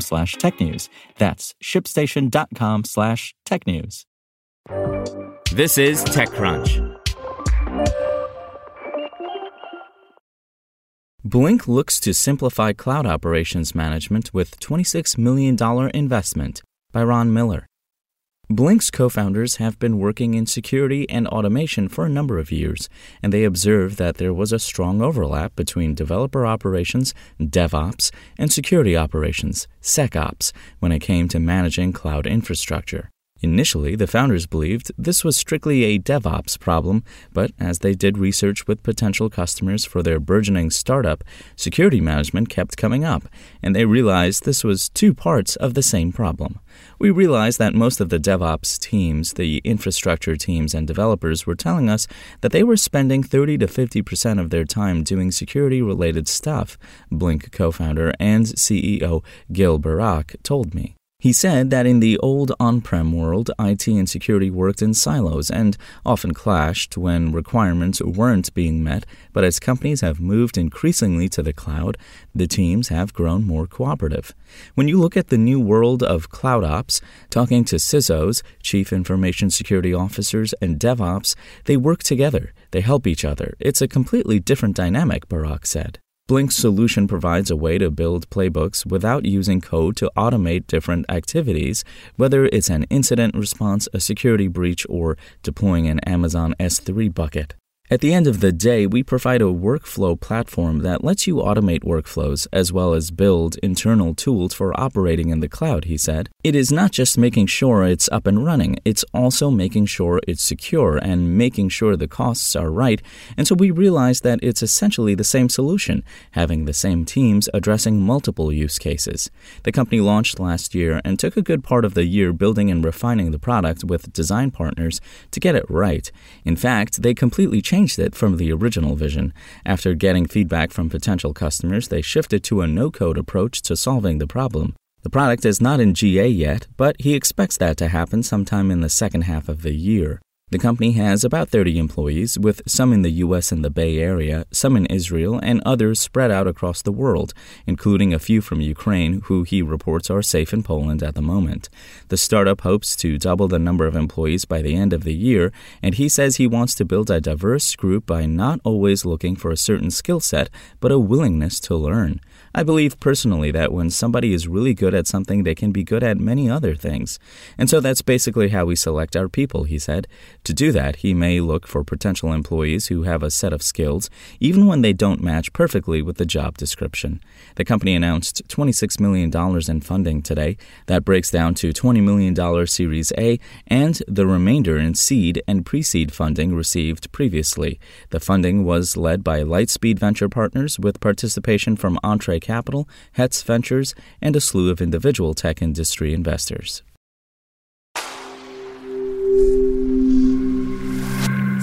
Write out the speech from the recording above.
slash technews. That's shipstation.com slash technews. This is TechCrunch. Blink looks to simplify cloud operations management with $26 million investment by Ron Miller. Blink's co founders have been working in security and automation for a number of years, and they observed that there was a strong overlap between developer operations, DevOps, and security operations, SecOps, when it came to managing cloud infrastructure. Initially, the founders believed this was strictly a DevOps problem, but as they did research with potential customers for their burgeoning startup, security management kept coming up, and they realized this was two parts of the same problem. We realized that most of the DevOps teams, the infrastructure teams, and developers were telling us that they were spending 30 to 50% of their time doing security related stuff, Blink co founder and CEO Gil Barak told me. He said that in the old on prem world, IT and security worked in silos and often clashed when requirements weren't being met, but as companies have moved increasingly to the cloud, the teams have grown more cooperative. When you look at the new world of cloud ops, talking to CISOs, Chief Information Security Officers, and DevOps, they work together, they help each other. It's a completely different dynamic, Barak said. Blink's solution provides a way to build playbooks without using code to automate different activities, whether it's an incident response, a security breach, or deploying an Amazon S3 bucket. At the end of the day, we provide a workflow platform that lets you automate workflows as well as build internal tools for operating in the cloud, he said. It is not just making sure it's up and running, it's also making sure it's secure and making sure the costs are right. And so we realized that it's essentially the same solution, having the same teams addressing multiple use cases. The company launched last year and took a good part of the year building and refining the product with design partners to get it right. In fact, they completely changed changed it from the original vision. After getting feedback from potential customers, they shifted to a no code approach to solving the problem. The product is not in GA yet, but he expects that to happen sometime in the second half of the year. The company has about 30 employees, with some in the U.S. and the Bay Area, some in Israel, and others spread out across the world, including a few from Ukraine, who he reports are safe in Poland at the moment. The startup hopes to double the number of employees by the end of the year, and he says he wants to build a diverse group by not always looking for a certain skill set, but a willingness to learn. I believe personally that when somebody is really good at something, they can be good at many other things. And so that's basically how we select our people, he said. To do that, he may look for potential employees who have a set of skills, even when they don't match perfectly with the job description. The company announced $26 million in funding today. That breaks down to $20 million Series A and the remainder in seed and pre seed funding received previously. The funding was led by Lightspeed Venture Partners with participation from Entree Capital, Hetz Ventures, and a slew of individual tech industry investors.